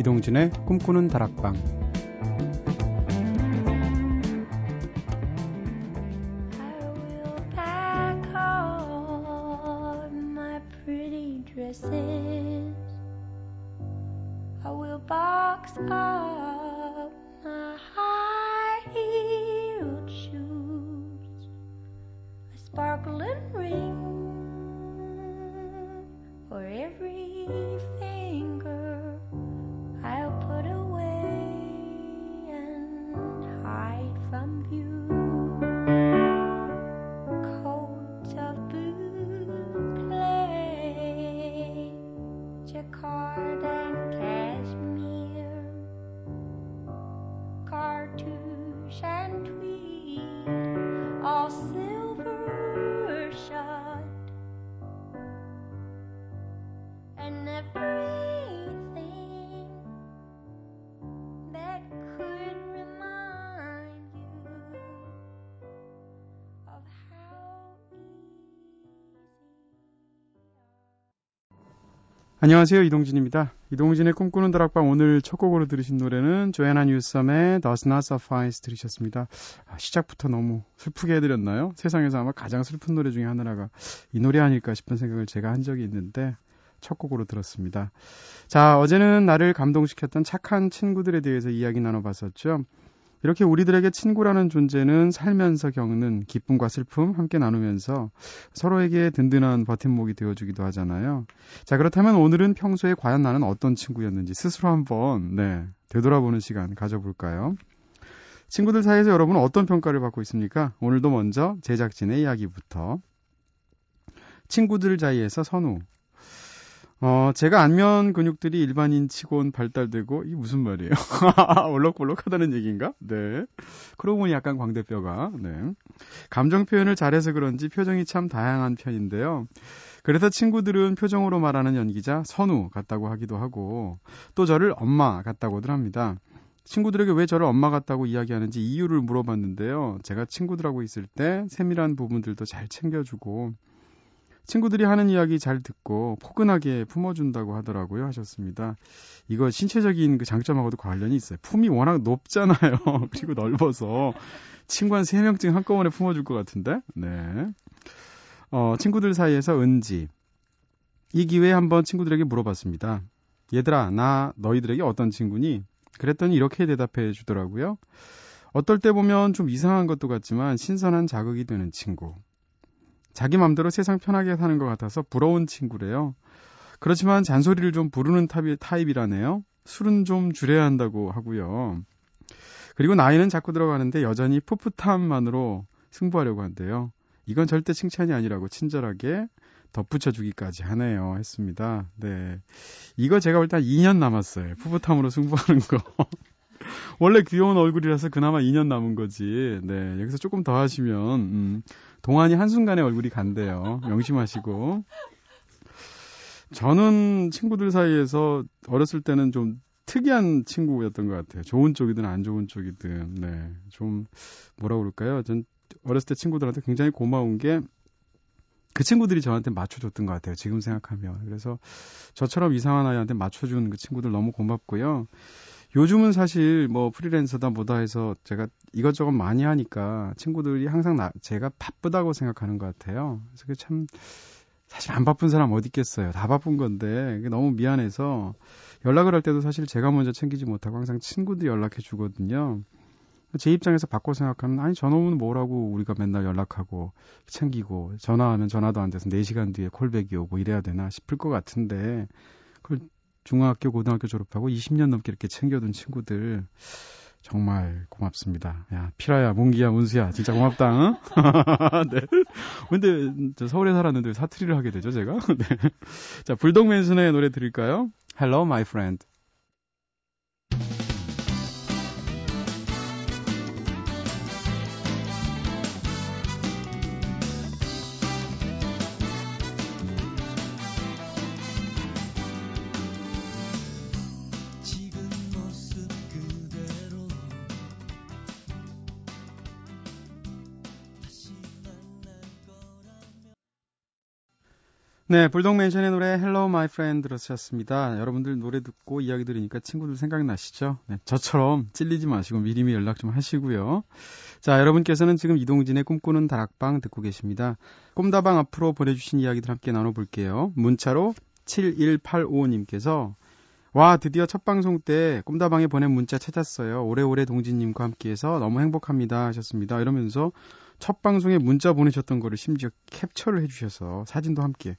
이동진의 꿈꾸는 다락방 안녕하세요. 이동진입니다. 이동진의 꿈꾸는 다락방 오늘 첫 곡으로 들으신 노래는 조애나 뉴섬의 Does Not Suffice 들으셨습니다. 아, 시작부터 너무 슬프게 해드렸나요? 세상에서 아마 가장 슬픈 노래 중에 하나가 이 노래 아닐까 싶은 생각을 제가 한 적이 있는데 첫 곡으로 들었습니다. 자, 어제는 나를 감동시켰던 착한 친구들에 대해서 이야기 나눠봤었죠. 이렇게 우리들에게 친구라는 존재는 살면서 겪는 기쁨과 슬픔 함께 나누면서 서로에게 든든한 버팀목이 되어주기도 하잖아요. 자, 그렇다면 오늘은 평소에 과연 나는 어떤 친구였는지 스스로 한번, 네, 되돌아보는 시간 가져볼까요? 친구들 사이에서 여러분은 어떤 평가를 받고 있습니까? 오늘도 먼저 제작진의 이야기부터. 친구들 사이에서 선우. 어, 제가 안면 근육들이 일반인 치곤 발달되고, 이게 무슨 말이에요? 올록볼록하다는 얘기인가? 네. 그러고 보니 약간 광대뼈가, 네. 감정 표현을 잘해서 그런지 표정이 참 다양한 편인데요. 그래서 친구들은 표정으로 말하는 연기자 선우 같다고 하기도 하고, 또 저를 엄마 같다고들 합니다. 친구들에게 왜 저를 엄마 같다고 이야기하는지 이유를 물어봤는데요. 제가 친구들하고 있을 때 세밀한 부분들도 잘 챙겨주고, 친구들이 하는 이야기 잘 듣고 포근하게 품어준다고 하더라고요 하셨습니다. 이거 신체적인 그 장점하고도 관련이 있어요. 품이 워낙 높잖아요. 그리고 넓어서 친구 한 3명쯤 한꺼번에 품어줄 것 같은데. 네. 어, 친구들 사이에서 은지. 이 기회에 한번 친구들에게 물어봤습니다. 얘들아, 나 너희들에게 어떤 친구니? 그랬더니 이렇게 대답해 주더라고요. 어떨 때 보면 좀 이상한 것도 같지만 신선한 자극이 되는 친구. 자기 맘대로 세상 편하게 사는 것 같아서 부러운 친구래요. 그렇지만 잔소리를 좀 부르는 타입이라네요. 술은 좀 줄여야 한다고 하고요. 그리고 나이는 자꾸 들어가는데 여전히 풋풋함만으로 승부하려고 한대요. 이건 절대 칭찬이 아니라고 친절하게 덧붙여 주기까지 하네요. 했습니다. 네. 이거 제가 한 2년 남았어요. 풋풋함으로 승부하는 거. 원래 귀여운 얼굴이라서 그나마 2년 남은 거지. 네. 여기서 조금 더 하시면, 음, 동안이 한순간에 얼굴이 간대요. 명심하시고. 저는 친구들 사이에서 어렸을 때는 좀 특이한 친구였던 것 같아요. 좋은 쪽이든 안 좋은 쪽이든. 네. 좀, 뭐라 그럴까요? 전 어렸을 때 친구들한테 굉장히 고마운 게 그 친구들이 저한테 맞춰줬던 것 같아요. 지금 생각하면. 그래서 저처럼 이상한 아이한테 맞춰준 그 친구들 너무 고맙고요. 요즘은 사실 뭐 프리랜서다 뭐다 해서 제가 이것저것 많이 하니까 친구들이 항상 나, 제가 바쁘다고 생각하는 것 같아요. 그래서 그게 참 사실 안 바쁜 사람 어디 있겠어요. 다 바쁜 건데 너무 미안해서 연락을 할 때도 사실 제가 먼저 챙기지 못하고 항상 친구들이 연락해 주거든요. 제 입장에서 바꿔 생각하면 아니 저놈은 뭐라고 우리가 맨날 연락하고 챙기고 전화하면 전화도 안 돼서 4시간 뒤에 콜백이 오고 이래야 되나 싶을 것 같은데 그걸 중학교, 고등학교 졸업하고 20년 넘게 이렇게 챙겨둔 친구들 정말 고맙습니다. 야, 피라야, 몽기야, 문수야, 진짜 고맙다. 응? 네. 근데 저 서울에 살았는데 사투리를 하게 되죠, 제가? 네. 자, 불독맨슨의 노래 드릴까요? Hello, my friend. 네, 불독맨션의 노래 Hello My Friend 들으셨습니다. 여러분들 노래 듣고 이야기 들으니까 친구들 생각나시죠? 네, 저처럼 찔리지 마시고 미리미리 연락 좀 하시고요. 자, 여러분께서는 지금 이동진의 꿈꾸는 다락방 듣고 계십니다. 꿈다방 앞으로 보내주신 이야기들 함께 나눠볼게요. 문자로 7185님께서 와, 드디어 첫 방송 때 꿈다방에 보낸 문자 찾았어요. 오래오래 동진님과 함께해서 너무 행복합니다 하셨습니다. 이러면서 첫 방송에 문자 보내셨던 거를 심지어 캡처를 해주셔서 사진도 함께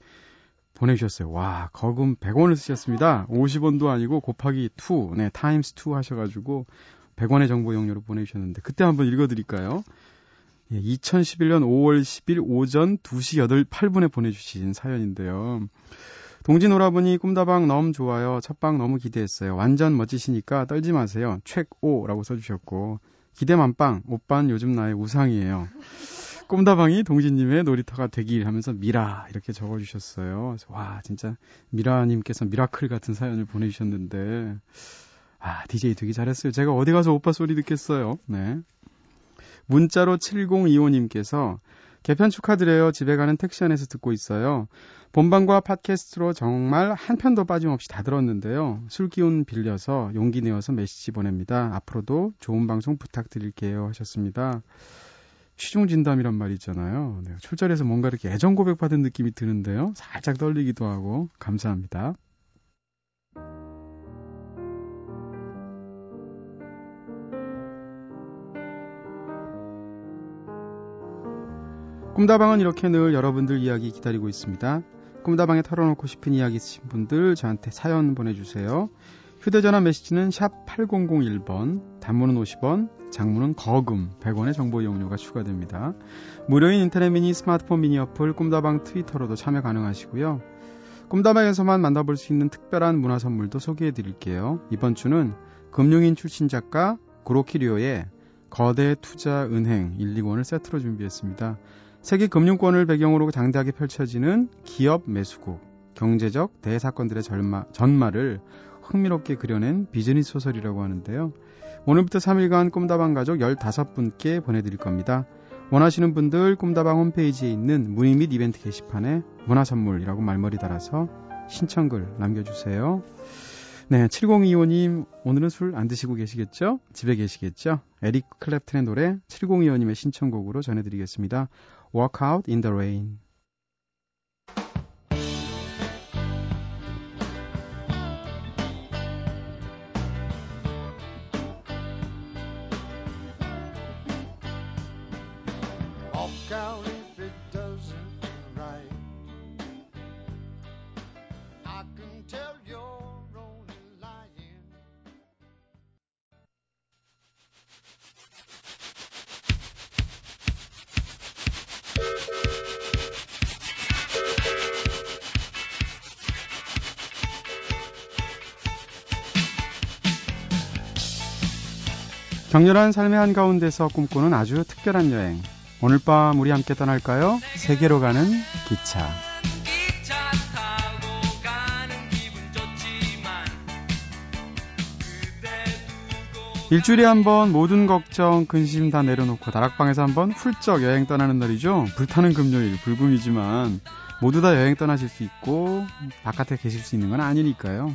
보내주셨어요. 와, 거금 100원을 쓰셨습니다. 50원도 아니고 곱하기 2, 네, 타임스 2 하셔가지고 100원의 정보 용료로 보내주셨는데 그때 한번 읽어드릴까요? 예, 2011년 5월 10일 오전 2시 8, 8분에 보내주신 사연인데요. 동진 오라버니 꿈다방 너무 좋아요. 첫방 너무 기대했어요. 완전 멋지시니까 떨지 마세요. 최고라고 써주셨고 기대 만빵 오빠는 요즘 나의 우상이에요. 꿈다방이 동진님의 놀이터가 되길 하면서 미라 이렇게 적어주셨어요. 와 진짜 미라님께서 miracle 같은 사연을 보내주셨는데 아 DJ 되게 잘했어요. 제가 어디 가서 오빠 소리 듣겠어요. 네. 문자로 7025님께서 개편 축하드려요. 집에 가는 택시 안에서 듣고 있어요. 본방과 팟캐스트로 정말 한 편도 빠짐없이 다 들었는데요. 술 기운 빌려서 용기 내어서 메시지 보냅니다. 앞으로도 좋은 방송 부탁드릴게요. 하셨습니다. 시중 진담이란 말 있잖아요. 네, 출절해서 뭔가 이렇게 애정 고백 받은 느낌이 드는데요. 살짝 떨리기도 하고 감사합니다. 꿈다방은 이렇게 늘 여러분들 이야기 기다리고 있습니다. 꿈다방에 털어놓고 싶은 이야기 있으신 분들 저한테 사연 보내주세요. 휴대전화 메시지는 샵 8001번, 단문은 50원, 장문은 거금 100원의 정보 이용료가 추가됩니다. 무료인 인터넷 미니 스마트폰 미니 어플 꿈다방 트위터로도 참여 가능하시고요. 꿈다방에서만 만나볼 수 있는 특별한 문화 선물도 소개해 드릴게요. 이번 주는 금융인 출신 작가 고로키리오의 거대 투자 은행 1, 2권을 세트로 준비했습니다. 세계 금융권을 배경으로 장대하게 펼쳐지는 기업 매수국, 경제적 대사건들의 절마, 전말을 흥미롭게 그려낸 비즈니스 소설이라고 하는데요. 오늘부터 3일간 꿈다방 가족 15분께 보내드릴 겁니다. 원하시는 분들 꿈다방 홈페이지에 있는 문의 및 이벤트 게시판에 문화 선물이라고 말머리 달아서 신청글 남겨주세요. 네, 7025님, 오늘은 술 안 드시고 계시겠죠? 집에 계시겠죠? 에릭 클랩튼의 노래 7025님의 신청곡으로 전해드리겠습니다. Walk out in the rain. 격렬한 삶의 한가운데서 꿈꾸는 아주 특별한 여행. 오늘 밤 우리 함께 떠날까요? 세계로 가는 기차. 일주일에 한 번 모든 걱정, 근심 다 내려놓고 다락방에서 한번 훌쩍 여행 떠나는 날이죠. 불타는 금요일, 불금이지만 모두 다 여행 떠나실 수 있고 바깥에 계실 수 있는 건 아니니까요.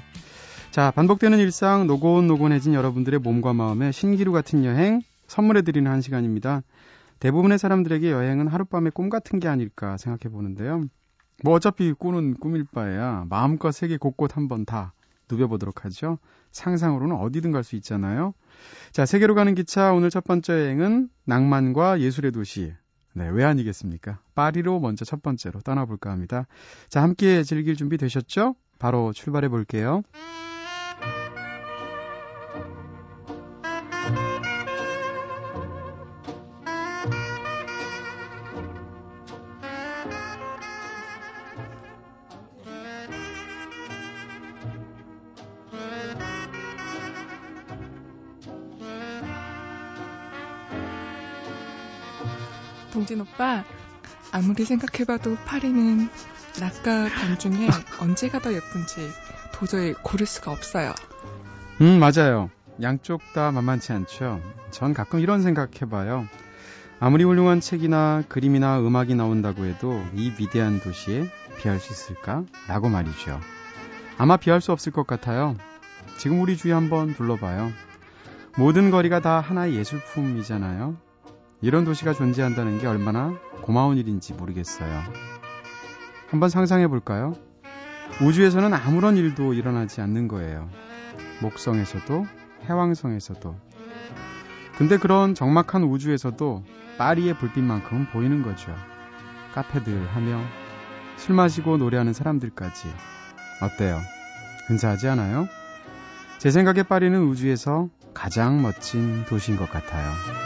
자, 반복되는 일상 노곤노곤해진 여러분들의 몸과 마음에 신기루 같은 여행 선물해드리는 한 시간입니다. 대부분의 사람들에게 여행은 하룻밤의 꿈 같은 게 아닐까 생각해 보는데요. 뭐 어차피 꿈은 꿈일 바에야 마음껏 세계 곳곳 한번 다 누벼보도록 하죠. 상상으로는 어디든 갈 수 있잖아요. 자, 세계로 가는 기차 오늘 첫 번째 여행은 낭만과 예술의 도시. 네, 왜 아니겠습니까? 파리로 먼저 첫 번째로 떠나볼까 합니다. 자, 함께 즐길 준비 되셨죠? 바로 출발해 볼게요. 동진 오빠, 아무리 생각해봐도 파리는 낮과 밤 중에 언제가 더 예쁜지 도저히 고를 수가 없어요. 음, 맞아요. 양쪽 다 만만치 않죠. 전 가끔 이런 생각해봐요. 아무리 훌륭한 책이나 그림이나 음악이 나온다고 해도 이 위대한 도시에 비할 수 있을까? 라고 말이죠. 아마 비할 수 없을 것 같아요. 지금 우리 주위 한번 둘러봐요. 모든 거리가 다 하나의 예술품이잖아요. 이런 도시가 존재한다는 게 얼마나 고마운 일인지 모르겠어요. 한번 상상해 볼까요? 우주에서는 아무런 일도 일어나지 않는 거예요. 목성에서도, 해왕성에서도. 근데 그런 적막한 우주에서도 파리의 불빛만큼은 보이는 거죠. 카페들 하며 술 마시고 노래하는 사람들까지. 어때요? 근사하지 않아요? 제 생각에 파리는 우주에서 가장 멋진 도시인 것 같아요.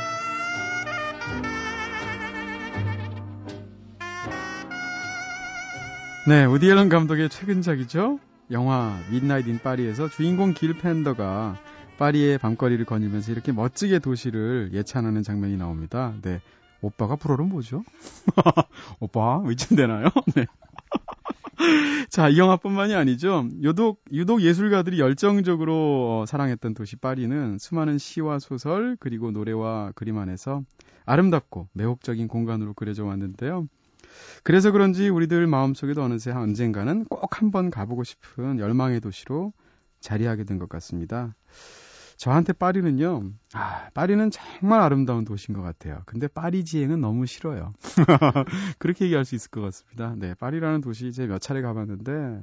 네, 우디 앨런 감독의 최근작이죠. 영화 midnight in 파리에서 주인공 길 팬더가 파리의 밤거리를 거니면서 이렇게 멋지게 도시를 예찬하는 장면이 나옵니다. 네. 오빠가 불어는 뭐죠? 오빠, 의심되나요? 네. 자, 이 영화뿐만이 아니죠. 유독, 유독 예술가들이 열정적으로 어, 사랑했던 도시 파리는 수많은 시와 소설, 그리고 노래와 그림 안에서 아름답고 매혹적인 공간으로 그려져 왔는데요. 그래서 그런지 우리들 마음속에도 어느새 언젠가는 꼭 한번 가보고 싶은 열망의 도시로 자리하게 된 것 같습니다. 저한테 파리는요, 아, 파리는 정말 아름다운 도시인 것 같아요. 근데 파리 지행은 너무 싫어요. 그렇게 얘기할 수 있을 것 같습니다. 네, 파리라는 도시 이제 몇 차례 가봤는데,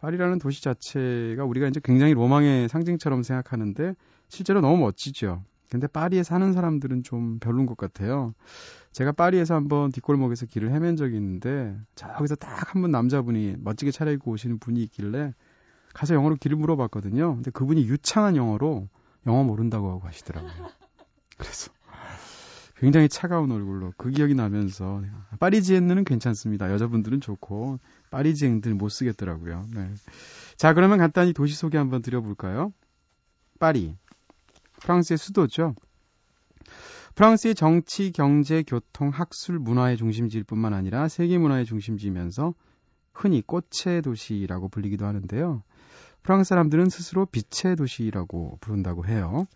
파리라는 도시 자체가 우리가 이제 굉장히 로망의 상징처럼 생각하는데, 실제로 너무 멋지죠. 근데 파리에 사는 사람들은 좀 별론 것 같아요. 제가 파리에서 한번 뒷골목에서 길을 헤맨 적이 있는데, 저기서 딱 한 분 남자분이 멋지게 차려입고 오시는 분이 있길래, 가서 영어로 길을 물어봤거든요. 근데 그분이 유창한 영어로 영어 모른다고 하고 하시더라고요. 그래서 굉장히 차가운 얼굴로 그 기억이 나면서 파리지엔느는 괜찮습니다. 여자분들은 좋고 파리지행들 못 쓰겠더라고요. 네. 자 그러면 간단히 도시 소개 한번 드려볼까요? 파리 프랑스의 수도죠. 프랑스의 정치, 경제, 교통, 학술, 문화의 중심지일 뿐만 아니라 세계 문화의 중심지이면서 흔히 꽃의 도시라고 불리기도 하는데요. 프랑스 사람들은 스스로 빛의 도시라고 부른다고 해요.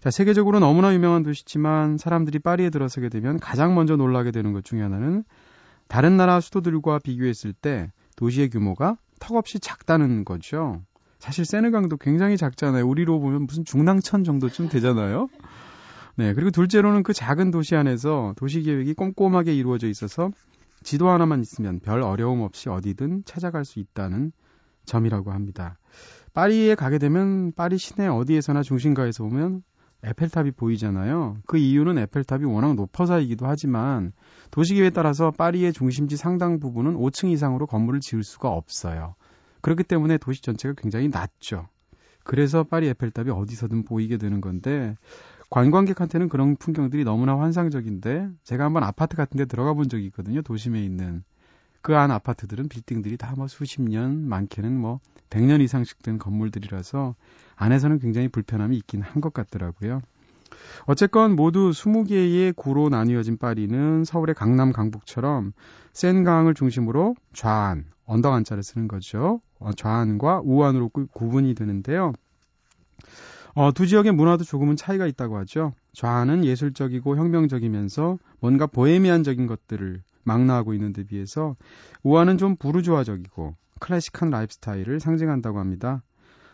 자, 세계적으로 너무나 유명한 도시지만 사람들이 파리에 들어서게 되면 가장 먼저 놀라게 되는 것 중에 하나는 다른 나라 수도들과 비교했을 때 도시의 규모가 턱없이 작다는 거죠. 사실 세느강도 굉장히 작잖아요. 우리로 보면 무슨 중랑천 정도쯤 되잖아요. 네, 그리고 둘째로는 그 작은 도시 안에서 도시 계획이 꼼꼼하게 이루어져 있어서 지도 하나만 있으면 별 어려움 없이 어디든 찾아갈 수 있다는 점이라고 합니다. 파리에 가게 되면 파리 시내 어디에서나 중심가에서 오면 에펠탑이 보이잖아요. 그 이유는 에펠탑이 워낙 높아서이기도 하지만 도시계획에 따라서 파리의 중심지 상당 부분은 5층 이상으로 건물을 지을 수가 없어요. 그렇기 때문에 도시 전체가 굉장히 낮죠. 그래서 파리 에펠탑이 어디서든 보이게 되는 건데 관광객한테는 그런 풍경들이 너무나 환상적인데 제가 한번 아파트 같은 데 들어가 본 적이 있거든요. 도심에 있는 그 안 아파트들은 빌딩들이 다 뭐 수십 년, 많게는 뭐 100년 이상씩 된 건물들이라서 안에서는 굉장히 불편함이 있긴 한 것 같더라고요. 어쨌건 모두 20개의 구로 나뉘어진 파리는 서울의 강남 강북처럼 센 강을 중심으로 좌안, 언덕 안자를 쓰는 거죠. 어, 좌안과 우안으로 구분이 되는데요. 어, 두 지역의 문화도 조금은 차이가 있다고 하죠. 좌안은 예술적이고 혁명적이면서 뭔가 보헤미안적인 것들을 망라하고 있는 데 비해서 우안은 좀 부르주아적이고 클래식한 라이프 스타일을 상징한다고 합니다.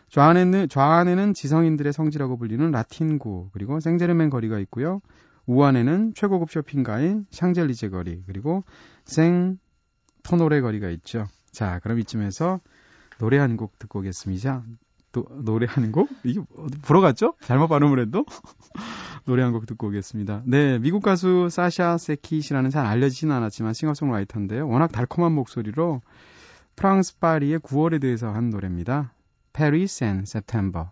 좌안에는, 좌안에는 지성인들의 성지라고 불리는 라틴구 그리고 생제르맹 거리가 있고요. 우안에는 최고급 쇼핑가인 샹젤리제 거리 그리고 생 토노레 거리가 있죠. 자, 그럼 이쯤에서 노래 한 곡 듣고 오겠습니다. 또 노래 한 곡? 이게 불어갔죠? 잘못 발음을 해도? 노래 한 곡 듣고 오겠습니다. 네, 미국 가수 사샤 세킷이라는 잘 알려지진 않았지만 싱어송라이터인데요. 워낙 달콤한 목소리로 프랑스 파리의 9월에 대해서 한 노래입니다. Paris and September.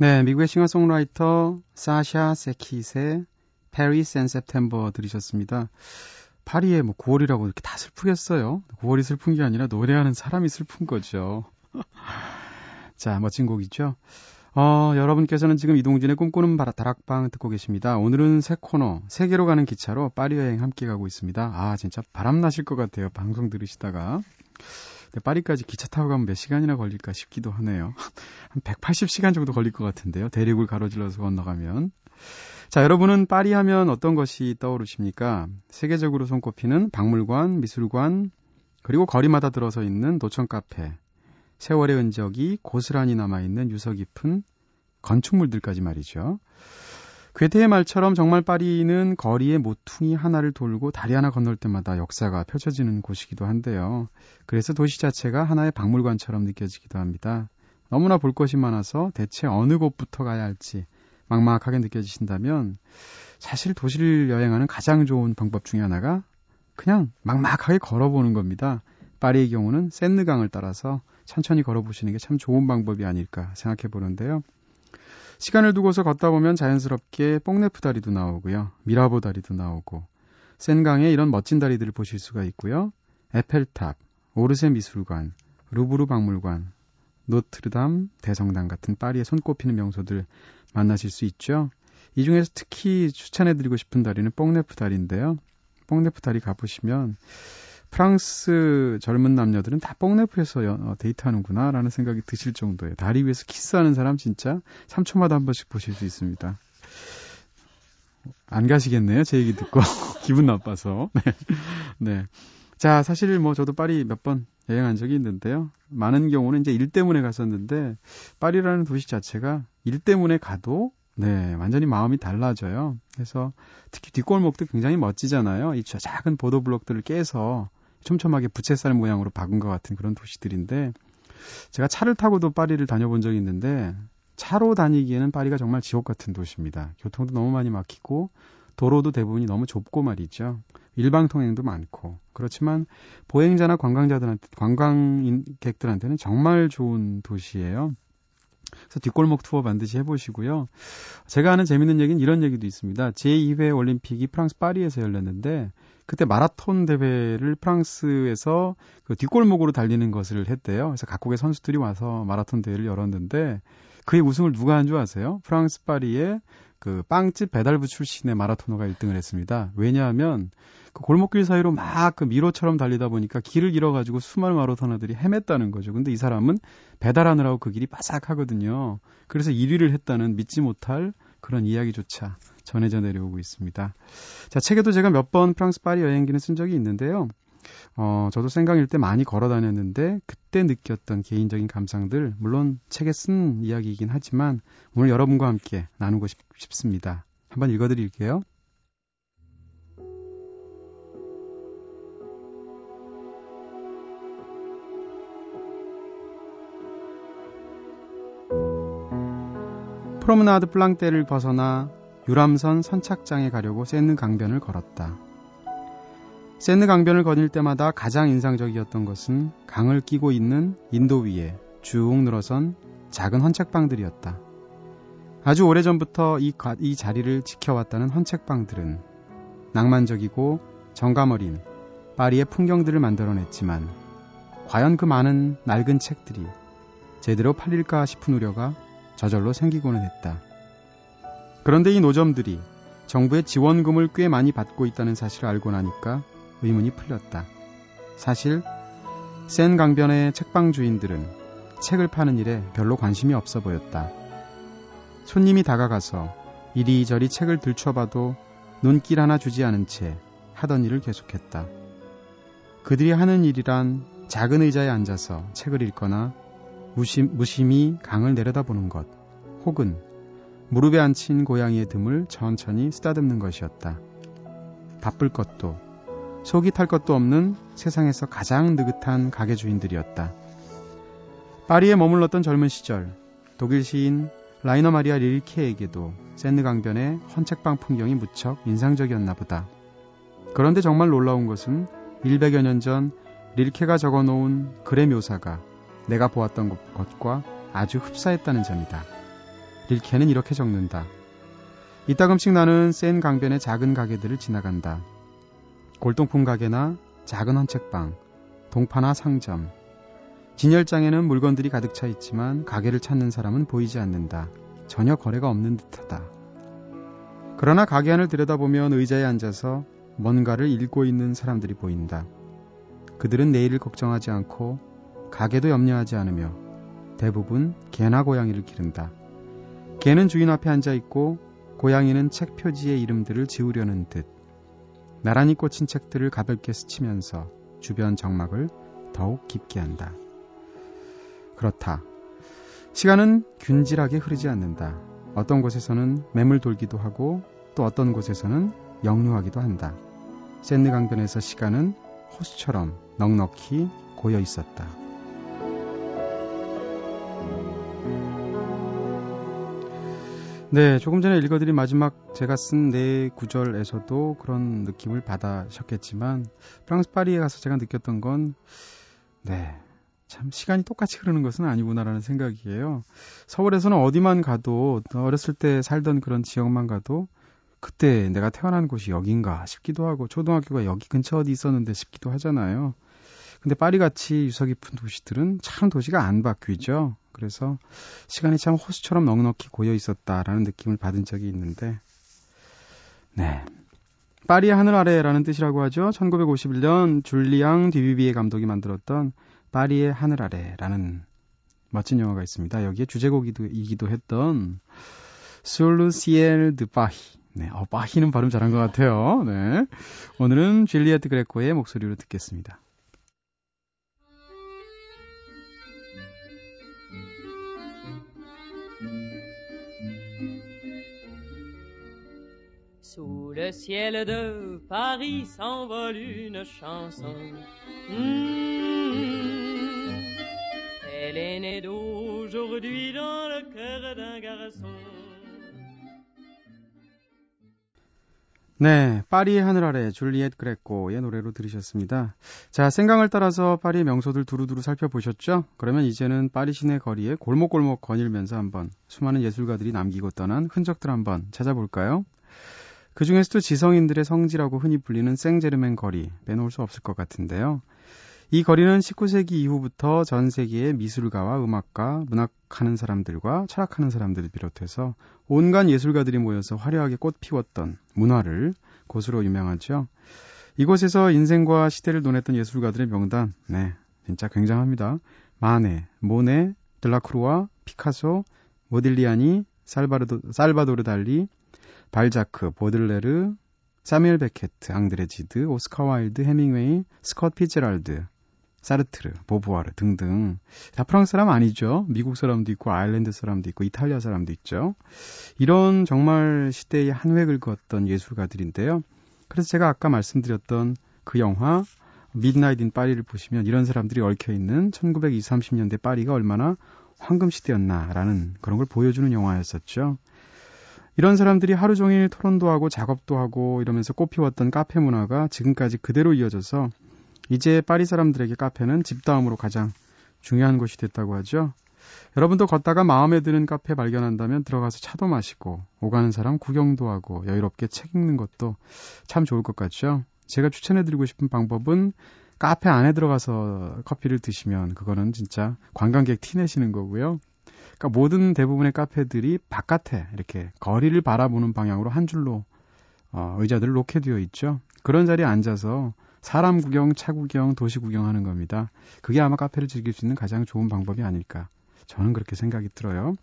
네, 미국의 싱어송라이터 사샤 세킷의 Paris and September 들으셨습니다. 파리에 뭐 9월이라고 이렇게 다 슬프겠어요? 9월이 슬픈 게 아니라 노래하는 사람이 슬픈 거죠. 자, 멋진 곡이죠. 어, 여러분께서는 지금 이동진의 꿈꾸는 바라 다락방 듣고 계십니다. 오늘은 새 코너, 세계로 가는 기차로 파리 여행 함께 가고 있습니다. 아, 진짜 바람 나실 것 같아요. 방송 들으시다가. 파리까지 기차 타고 가면 몇 시간이나 걸릴까 싶기도 하네요. 한 180시간 정도 걸릴 것 같은데요. 대륙을 가로질러서 건너가면. 자, 여러분은 파리 하면 어떤 것이 떠오르십니까? 세계적으로 손꼽히는 박물관, 미술관, 그리고 거리마다 들어서 있는 노천 카페, 세월의 흔적이 고스란히 남아있는 유서 깊은 건축물들까지 말이죠. 괴테의 말처럼 정말 파리는 거리의 모퉁이 하나를 돌고 다리 하나 건널 때마다 역사가 펼쳐지는 곳이기도 한데요. 그래서 도시 자체가 하나의 박물관처럼 느껴지기도 합니다. 너무나 볼 것이 많아서 대체 어느 곳부터 가야 할지 막막하게 느껴지신다면 사실 도시를 여행하는 가장 좋은 방법 중에 하나가 그냥 막막하게 걸어보는 겁니다. 파리의 경우는 센느강을 따라서 천천히 걸어보시는 게 참 좋은 방법이 아닐까 생각해 보는데요. 시간을 두고서 걷다 보면 자연스럽게 뽕네프 다리도 나오고요. 미라보 다리도 나오고 센강에 이런 멋진 다리들을 보실 수가 있고요. 에펠탑, 오르세 미술관, 루브르 박물관, 노트르담 대성당 같은 파리에 손꼽히는 명소들 만나실 수 있죠. 이 중에서 특히 추천해드리고 싶은 다리는 뽕네프 다리인데요. 뽕네프 다리 가보시면 프랑스 젊은 남녀들은 다 뽕네프에서 어, 데이트하는구나라는 생각이 드실 정도예요. 다리 위에서 키스하는 사람 진짜 3초마다 한 번씩 보실 수 있습니다. 안 가시겠네요. 제 얘기 듣고 기분 나빠서. 네. 네. 자, 사실 뭐 저도 파리 몇 번 여행한 적이 있는데요. 많은 경우는 이제 일 때문에 갔었는데 파리라는 도시 자체가 일 때문에 가도 네, 완전히 마음이 달라져요. 그래서 특히 뒷골목도 굉장히 멋지잖아요. 이 작은 보도블록들을 깨서 촘촘하게 부채살 모양으로 박은 것 같은 그런 도시들인데 제가 차를 타고도 파리를 다녀본 적이 있는데 차로 다니기에는 파리가 정말 지옥 같은 도시입니다. 교통도 너무 많이 막히고 도로도 대부분이 너무 좁고 말이죠. 일방 통행도 많고 그렇지만 보행자나 관광자들한테 관광객들한테는 정말 좋은 도시예요. 그래서 뒷골목 투어 반드시 해보시고요. 제가 아는 재밌는 얘기는 이런 얘기도 있습니다. 제2회 올림픽이 프랑스 파리에서 열렸는데 그때 마라톤 대회를 프랑스에서 그 뒷골목으로 달리는 것을 했대요. 그래서 각국의 선수들이 와서 마라톤 대회를 열었는데 그의 우승을 누가 한 줄 아세요? 프랑스 파리의 그 빵집 배달부 출신의 마라토너가 1등을 했습니다. 왜냐하면 그 골목길 사이로 막 그 미로처럼 달리다 보니까 길을 잃어가지고 수많은 마라토너들이 헤맸다는 거죠. 근데 이 사람은 배달하느라고 그 길이 바삭하거든요. 그래서 1위를 했다는 믿지 못할 그런 이야기조차 전해져 내려오고 있습니다. 자, 책에도 제가 몇 번 프랑스 파리 여행기는 쓴 적이 있는데요. 어, 저도 생강일 때 많이 걸어 다녔는데 그때 느꼈던 개인적인 감상들 물론 책에 쓴 이야기이긴 하지만 오늘 여러분과 함께 나누고 싶, 싶습니다. 한번 읽어 드릴게요. 프로menade 플랑테를 벗어나 유람선 선착장에 가려고 세느 강변을 걸었다. 세느 강변을 거닐 때마다 가장 인상적이었던 것은 강을 끼고 있는 인도 위에 쭉 늘어선 작은 헌책방들이었다. 아주 오래전부터 이, 이 자리를 지켜왔다는 헌책방들은 낭만적이고 정감 어린 파리의 풍경들을 만들어냈지만 과연 그 많은 낡은 책들이 제대로 팔릴까 싶은 우려가 저절로 생기고는 했다. 그런데 이 노점들이 정부의 지원금을 꽤 많이 받고 있다는 사실을 알고 나니까 의문이 풀렸다. 사실 센 강변의 책방 주인들은 책을 파는 일에 별로 관심이 없어 보였다. 손님이 다가가서 이리저리 책을 들춰봐도 눈길 하나 주지 않은 채 하던 일을 계속했다. 그들이 하는 일이란 작은 의자에 앉아서 책을 읽거나 무심, 무심히 강을 내려다보는 것, 혹은 무릎에 앉힌 고양이의 등을 천천히 쓰다듬는 것이었다. 바쁠 것도 속이 탈 것도 없는 세상에서 가장 느긋한 가게 주인들이었다. 파리에 머물렀던 젊은 시절 독일 시인 라이너 마리아 릴케에게도 샌느 강변의 헌책방 풍경이 무척 인상적이었나 보다. 그런데 정말 놀라운 것은 100여 년 전 릴케가 적어놓은 글의 묘사가 내가 보았던 것과 아주 흡사했다는 점이다. 릴케는 이렇게 적는다. 이따금씩 나는 센 강변의 작은 가게들을 지나간다. 골동품 가게나 작은 헌책방, 동파나 상점. 진열장에는 물건들이 가득 차 있지만 가게를 찾는 사람은 보이지 않는다. 전혀 거래가 없는 듯하다. 그러나 가게 안을 들여다보면 의자에 앉아서 뭔가를 읽고 있는 사람들이 보인다. 그들은 내일을 걱정하지 않고 가게도 염려하지 않으며 대부분 개나 고양이를 기른다. 개는 주인 앞에 앉아 있고 고양이는 책 표지의 이름들을 지우려는 듯 나란히 꽂힌 책들을 가볍게 스치면서 주변 적막을 더욱 깊게 한다. 그렇다. 시간은 균질하게 흐르지 않는다. 어떤 곳에서는 맴을 돌기도 하고 또 어떤 곳에서는 역류하기도 한다. 센 강변에서 시간은 호수처럼 넉넉히 고여 있었다. 네, 조금 전에 읽어드린 마지막 제가 쓴 네 구절에서도 그런 느낌을 받으셨겠지만 프랑스 파리에 가서 제가 느꼈던 건 네, 참 시간이 똑같이 흐르는 것은 아니구나라는 생각이에요. 서울에서는 어디만 가도 어렸을 때 살던 그런 지역만 가도 그때 내가 태어난 곳이 여긴가 싶기도 하고 초등학교가 여기 근처 어디 있었는데 싶기도 하잖아요. 근데 파리 같이 유서 깊은 도시들은 참 도시가 안 바뀌죠. 그래서 시간이 참 호수처럼 넉넉히 고여 있었다라는 느낌을 받은 적이 있는데, 네. 파리의 하늘 아래라는 뜻이라고 하죠. 1951년 줄리앙 디비비의 감독이 만들었던 파리의 하늘 아래라는 멋진 영화가 있습니다. 여기에 주제곡이기도 했던 솔루 시엘 드 바히. 네, 어, 바히는 발음 잘한 것 같아요. 네. 오늘은 줄리에트 그레코의 목소리로 듣겠습니다. Le ciel de Paris s'envole une chanson. Mmh. Elle est née d'aujourd'hui dans le cœur d'un garçon. 네, 파리의 하늘 아래 줄리엣 그레코의 노래로 들으셨습니다. 자, 생강을 따라서 파리의 명소들 두루두루 살펴보셨죠? 그러면 이제는 파리 시내 거리에 골목골목 거닐면서 한번 수많은 예술가들이 남기고 떠난 흔적들 한번 찾아볼까요? 그 중에서도 지성인들의 성지라고 흔히 불리는 생제르맹 거리 빼놓을 수 없을 것 같은데요. 이 거리는 19세기 이후부터 전 세계의 미술가와 음악가, 문학하는 사람들과 철학하는 사람들을 비롯해서 온갖 예술가들이 모여서 화려하게 꽃 피웠던 문화를 곳으로 유명하죠. 이곳에서 인생과 시대를 논했던 예술가들의 명단, 네, 진짜 굉장합니다. 마네, 모네, 들라크루와 피카소, 모딜리아니, 살바르도, 살바도르 달리, 발자크, 보들레르, 사뮤엘 베케트, 앙드레 지드, 오스카 와일드, 해밍웨이, 스콧 피츠제럴드, 사르트르, 보부아르 등등. 다 프랑스 사람 아니죠. 미국 사람도 있고 아일랜드 사람도 있고 이탈리아 사람도 있죠. 이런 정말 시대의 한 획을 그었던 예술가들인데요. 그래서 제가 아까 말씀드렸던 그 영화 Midnight in 파리를 보시면 이런 사람들이 얽혀 있는 1920, 30년대 파리가 얼마나 황금 시대였나라는 그런 걸 보여주는 영화였었죠. 이런 사람들이 하루 종일 토론도 하고 작업도 하고 이러면서 꽃피웠던 카페 문화가 지금까지 그대로 이어져서 이제 파리 사람들에게 카페는 집 다음으로 가장 중요한 곳이 됐다고 하죠. 여러분도 걷다가 마음에 드는 카페 발견한다면 들어가서 차도 마시고 오가는 사람 구경도 하고 여유롭게 책 읽는 것도 참 좋을 것 같죠. 제가 추천해드리고 싶은 방법은 카페 안에 들어가서 커피를 드시면 그거는 진짜 관광객 티 내시는 거고요. 그러니까 모든 대부분의 카페들이 바깥에 이렇게 거리를 바라보는 방향으로 한 줄로 어, 의자들을 놓게 되어 있죠. 그런 자리에 앉아서 사람 구경, 차 구경, 도시 구경하는 겁니다. 그게 아마 카페를 즐길 수 있는 가장 좋은 방법이 아닐까. 저는 그렇게 생각이 들어요.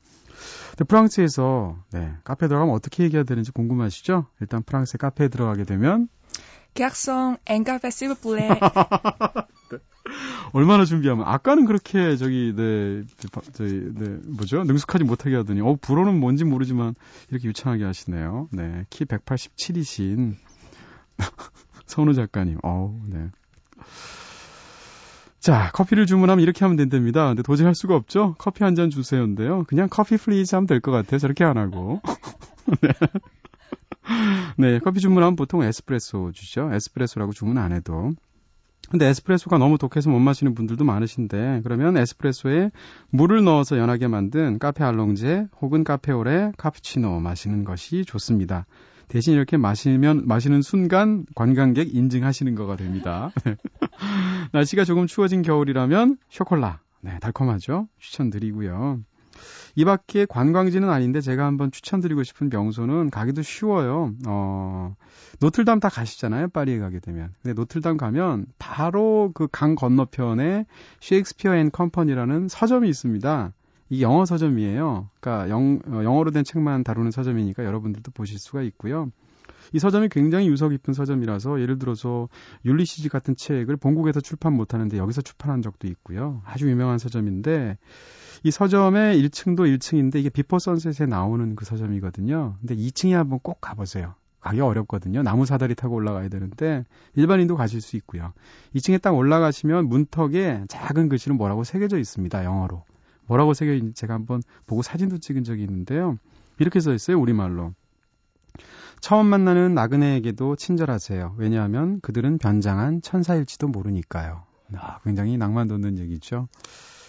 근데 프랑스에서 네, 카페 들어가면 어떻게 얘기해야 되는지 궁금하시죠? 일단 프랑스에 카페에 들어가게 되면 객성 앵카페 시브플레 얼마나 준비하면 아까는 그렇게 저기 네 저희 네 뭐죠 능숙하지 못하게 하더니 어 불어는 뭔지 모르지만 이렇게 유창하게 하시네요. 네 키 187이신 선우 작가님. 어우 네. 자, 커피를 주문하면 이렇게 하면 된답니다. 근데 도저히 할 수가 없죠? 커피 한 잔 주세요인데요. 그냥 커피 please 하면 될 것 같아요. 저렇게 안 하고. 네. 네, 커피 주문하면 보통 에스프레소 주죠. 에스프레소라고 주문 안 해도. 근데 에스프레소가 너무 독해서 못 마시는 분들도 많으신데 그러면 에스프레소에 물을 넣어서 연하게 만든 카페 알롱제 혹은 카페 오레 카푸치노 마시는 것이 좋습니다. 대신 이렇게 마시면 마시는 순간 관광객 인증하시는 거가 됩니다. 날씨가 조금 추워진 겨울이라면 쇼콜라. 네, 달콤하죠. 추천드리고요. 이 밖에 관광지는 아닌데 제가 한번 추천드리고 싶은 명소는 가기도 쉬워요. 어, 노틀담 다 가시잖아요. 파리에 가게 되면. 근데 노틀담 가면 바로 그 강 건너편에 셰익스피어 앤 컴퍼니라는 서점이 있습니다. 이 영어 서점이에요. 그러니까 영, 어, 영어로 된 책만 다루는 서점이니까 여러분들도 보실 수가 있고요. 이 서점이 굉장히 유서 깊은 서점이라서 예를 들어서 율리시즈 같은 책을 본국에서 출판 못하는데 여기서 출판한 적도 있고요. 아주 유명한 서점인데 이 서점의 1층도 1층인데 이게 Before Sunset에 나오는 그 서점이거든요. 근데 2층에 한번 꼭 가보세요. 가기 어렵거든요. 나무 사다리 타고 올라가야 되는데 일반인도 가실 수 있고요. 2층에 딱 올라가시면 문턱에 작은 글씨로 뭐라고 새겨져 있습니다. 영어로. 뭐라고 새겨 있는지 제가 한번 보고 사진도 찍은 적이 있는데요. 이렇게 써 있어요. 우리말로. 처음 만나는 나그네에게도 친절하세요. 왜냐하면 그들은 변장한 천사일지도 모르니까요. 아, 굉장히 낭만 돋는 얘기죠.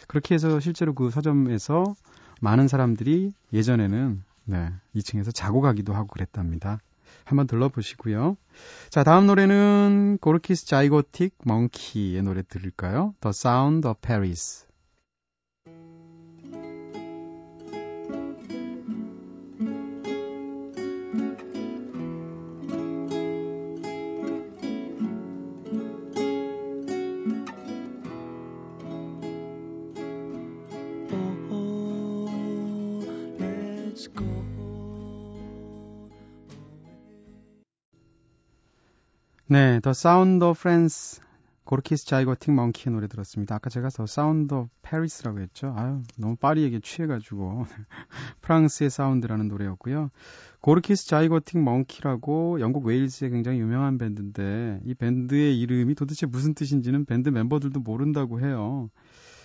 그렇게 해서 실제로 그 서점에서 많은 사람들이 예전에는 네, 2층에서 자고 가기도 하고 그랬답니다. 한번 들러보시고요. 자, 다음 노래는 고르키스 자이고틱 멍키의 노래 들을까요? The Sound of Paris. 네, The Sound of France Gorky's Zygotic Mynci의 노래 들었습니다. 아까 제가 The Sound of Paris라고 했죠. 아유, 너무 파리에게 취해가지고. 프랑스의 사운드라는 노래였고요. Gorky's Zygotic Mynci라고 영국 웨일스의 굉장히 유명한 밴드인데 이 밴드의 이름이 도대체 무슨 뜻인지는 밴드 멤버들도 모른다고 해요.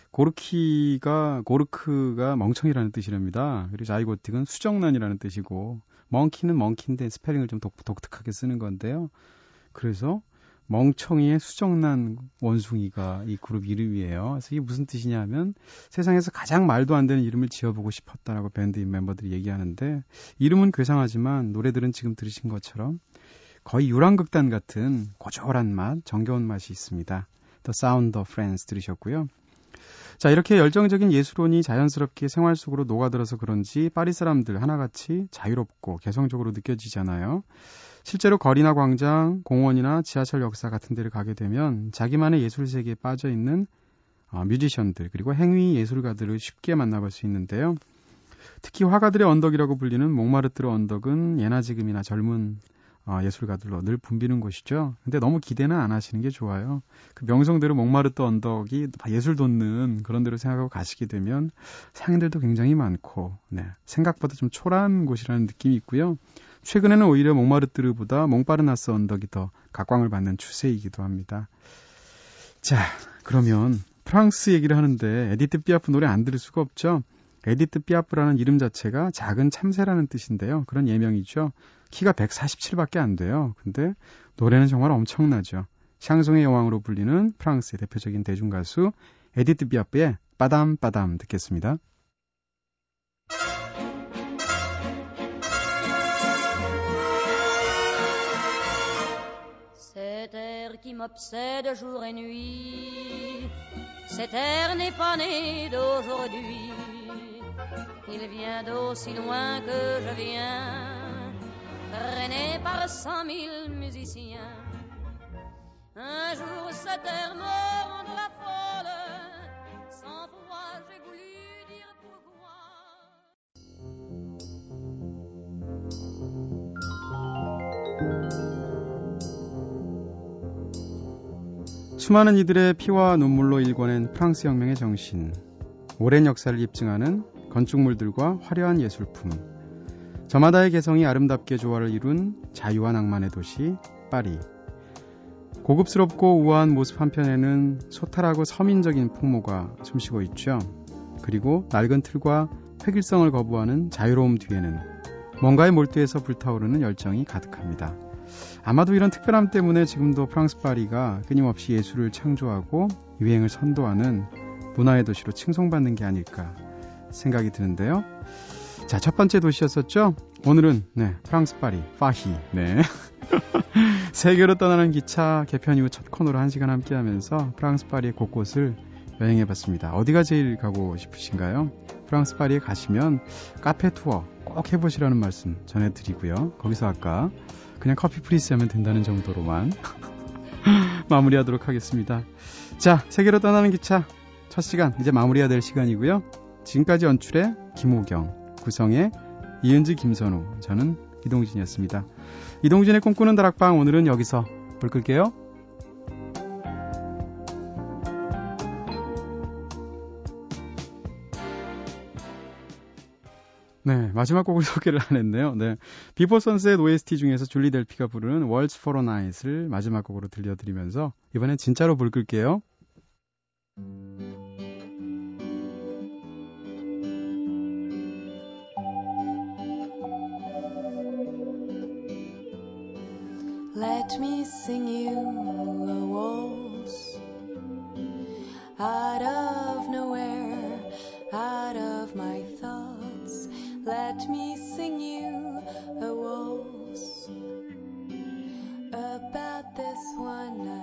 고르키가 고르크가 멍청이라는 뜻이랍니다. 그리고 zygotic은 수정란이라는 뜻이고 멍키는 멍키인데 스페링을 좀 독, 독특하게 쓰는 건데요. 그래서 멍청이의 수정난 원숭이가 이 그룹 이름이에요. 그래서 이게 무슨 뜻이냐 하면 세상에서 가장 말도 안 되는 이름을 지어보고 싶었다라고 밴드 멤버들이 얘기하는데 이름은 괴상하지만 노래들은 지금 들으신 것처럼 거의 유랑극단 같은 고졸한 맛, 정겨운 맛이 있습니다. The Sound of Friends 들으셨고요. 자, 이렇게 열정적인 예술론이 자연스럽게 생활 속으로 녹아들어서 그런지 파리 사람들 하나같이 자유롭고 개성적으로 느껴지잖아요. 실제로 거리나 광장, 공원이나 지하철 역사 같은 데를 가게 되면 자기만의 예술 세계에 빠져 있는 어, 뮤지션들 그리고 행위 예술가들을 쉽게 만나볼 수 있는데요. 특히 화가들의 언덕이라고 불리는 몽마르트르 언덕은 예나 지금이나 젊은 어, 예술가들로 늘 붐비는 곳이죠. 근데 너무 기대는 안 하시는 게 좋아요. 그 명성대로 몽마르트 언덕이 예술 돋는 그런 데로 생각하고 가시게 되면 상인들도 굉장히 많고, 네, 생각보다 좀 초라한 곳이라는 느낌이 있고요. 최근에는 오히려 몽마르트르보다 몽파르나스 언덕이 더 각광을 받는 추세이기도 합니다. 자, 그러면 프랑스 얘기를 하는데 에디트 피아프 노래 안 들을 수가 없죠. 에디트 피아프라는 이름 자체가 작은 참새라는 뜻인데요. 그런 예명이죠. 키가 147밖에 안 돼요. 근데 노래는 정말 엄청나죠. 샹송의 여왕으로 불리는 프랑스의 대표적인 대중가수 에디트 피아프의 Padam padam 듣겠습니다. M'obsède jour et nuit. Cet air n'est pas né d'aujourd'hui. Il vient d'aussi loin que je viens, traîné par cent mille musiciens. Un jour cet air me rendra folle 수많은 이들의 피와 눈물로 일궈낸 프랑스 혁명의 정신, 오랜 역사를 입증하는 건축물들과 화려한 예술품, 저마다의 개성이 아름답게 조화를 이룬 자유와 낭만의 도시 파리. 고급스럽고 우아한 모습 한편에는 소탈하고 서민적인 풍모가 숨쉬고 있죠. 그리고 낡은 틀과 획일성을 거부하는 자유로움 뒤에는 뭔가에 몰두해서 불타오르는 열정이 가득합니다. 아마도 이런 특별함 때문에 지금도 프랑스 파리가 끊임없이 예술을 창조하고 유행을 선도하는 문화의 도시로 칭송받는 게 아닐까 생각이 드는데요. 자, 첫 번째 도시였었죠? 오늘은, 네, 프랑스 파리, 파히, 네. 세계로 떠나는 기차 개편 이후 첫 코너로 한 시간 함께 하면서 프랑스 파리 곳곳을 여행해 봤습니다. 어디가 제일 가고 싶으신가요? 프랑스 파리에 가시면 카페 투어 꼭 해보시라는 말씀 전해드리고요. 거기서 아까 그냥 커피 please 하면 된다는 정도로만 마무리하도록 하겠습니다. 자, 세계로 떠나는 기차 첫 시간 이제 마무리해야 될 시간이고요. 지금까지 연출의 김호경, 구성의 이은지, 김선우, 저는 이동진이었습니다. 이동진의 꿈꾸는 다락방 오늘은 여기서 불 끌게요. 네, 마지막 곡을 소개를 안 했네요. 네. Before Sunset OST 중에서 줄리 델피가 부르는 Waltz for a Night을 마지막 곡으로 들려드리면서 이번엔 진짜로 불 끌게요. Let me sing you a waltz about this one night.